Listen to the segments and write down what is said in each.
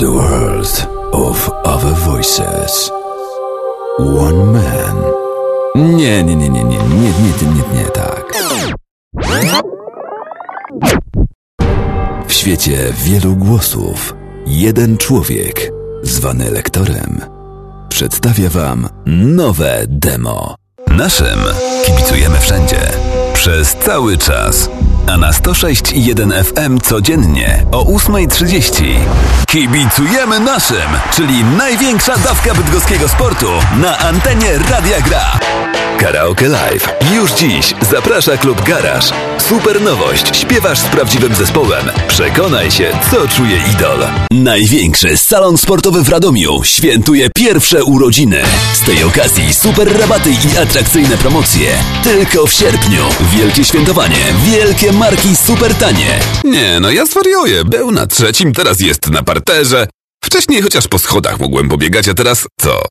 the world of other voices. One man. Nie, nie, nie, nie, nie, nie, nie, nie, nie, tak. W świecie wielu głosów, jeden człowiek, zwany lektorem, przedstawia wam nowe demo. Naszym kibicujemy wszędzie, przez cały czas. A na 106.1 FM codziennie o 8.30 kibicujemy naszym, czyli największa dawka bydgoskiego sportu na antenie Radia Gra. Karaoke Live. Już dziś zaprasza klub Garaż. Super nowość. Śpiewasz z prawdziwym zespołem. Przekonaj się, co czuje idol. Największy salon sportowy w Radomiu świętuje pierwsze urodziny. Z tej okazji super rabaty i atrakcyjne promocje. Tylko w sierpniu. Wielkie świętowanie. Wielkie marki super tanie. Nie, no ja zwariuję. Był na trzecim, teraz jest na parterze. Wcześniej chociaż po schodach mogłem pobiegać, a teraz co?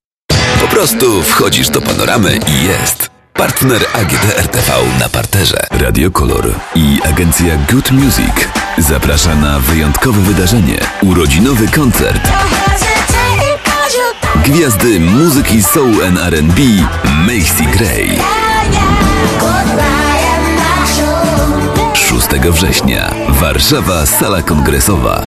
Po prostu wchodzisz do panoramy i jest. Partner AGD RTV na parterze. Radio Kolor i agencja Good Music zaprasza na wyjątkowe wydarzenie. Urodzinowy koncert. Gwiazdy muzyki soul and R&B Macy Gray. 6 września Warszawa Sala Kongresowa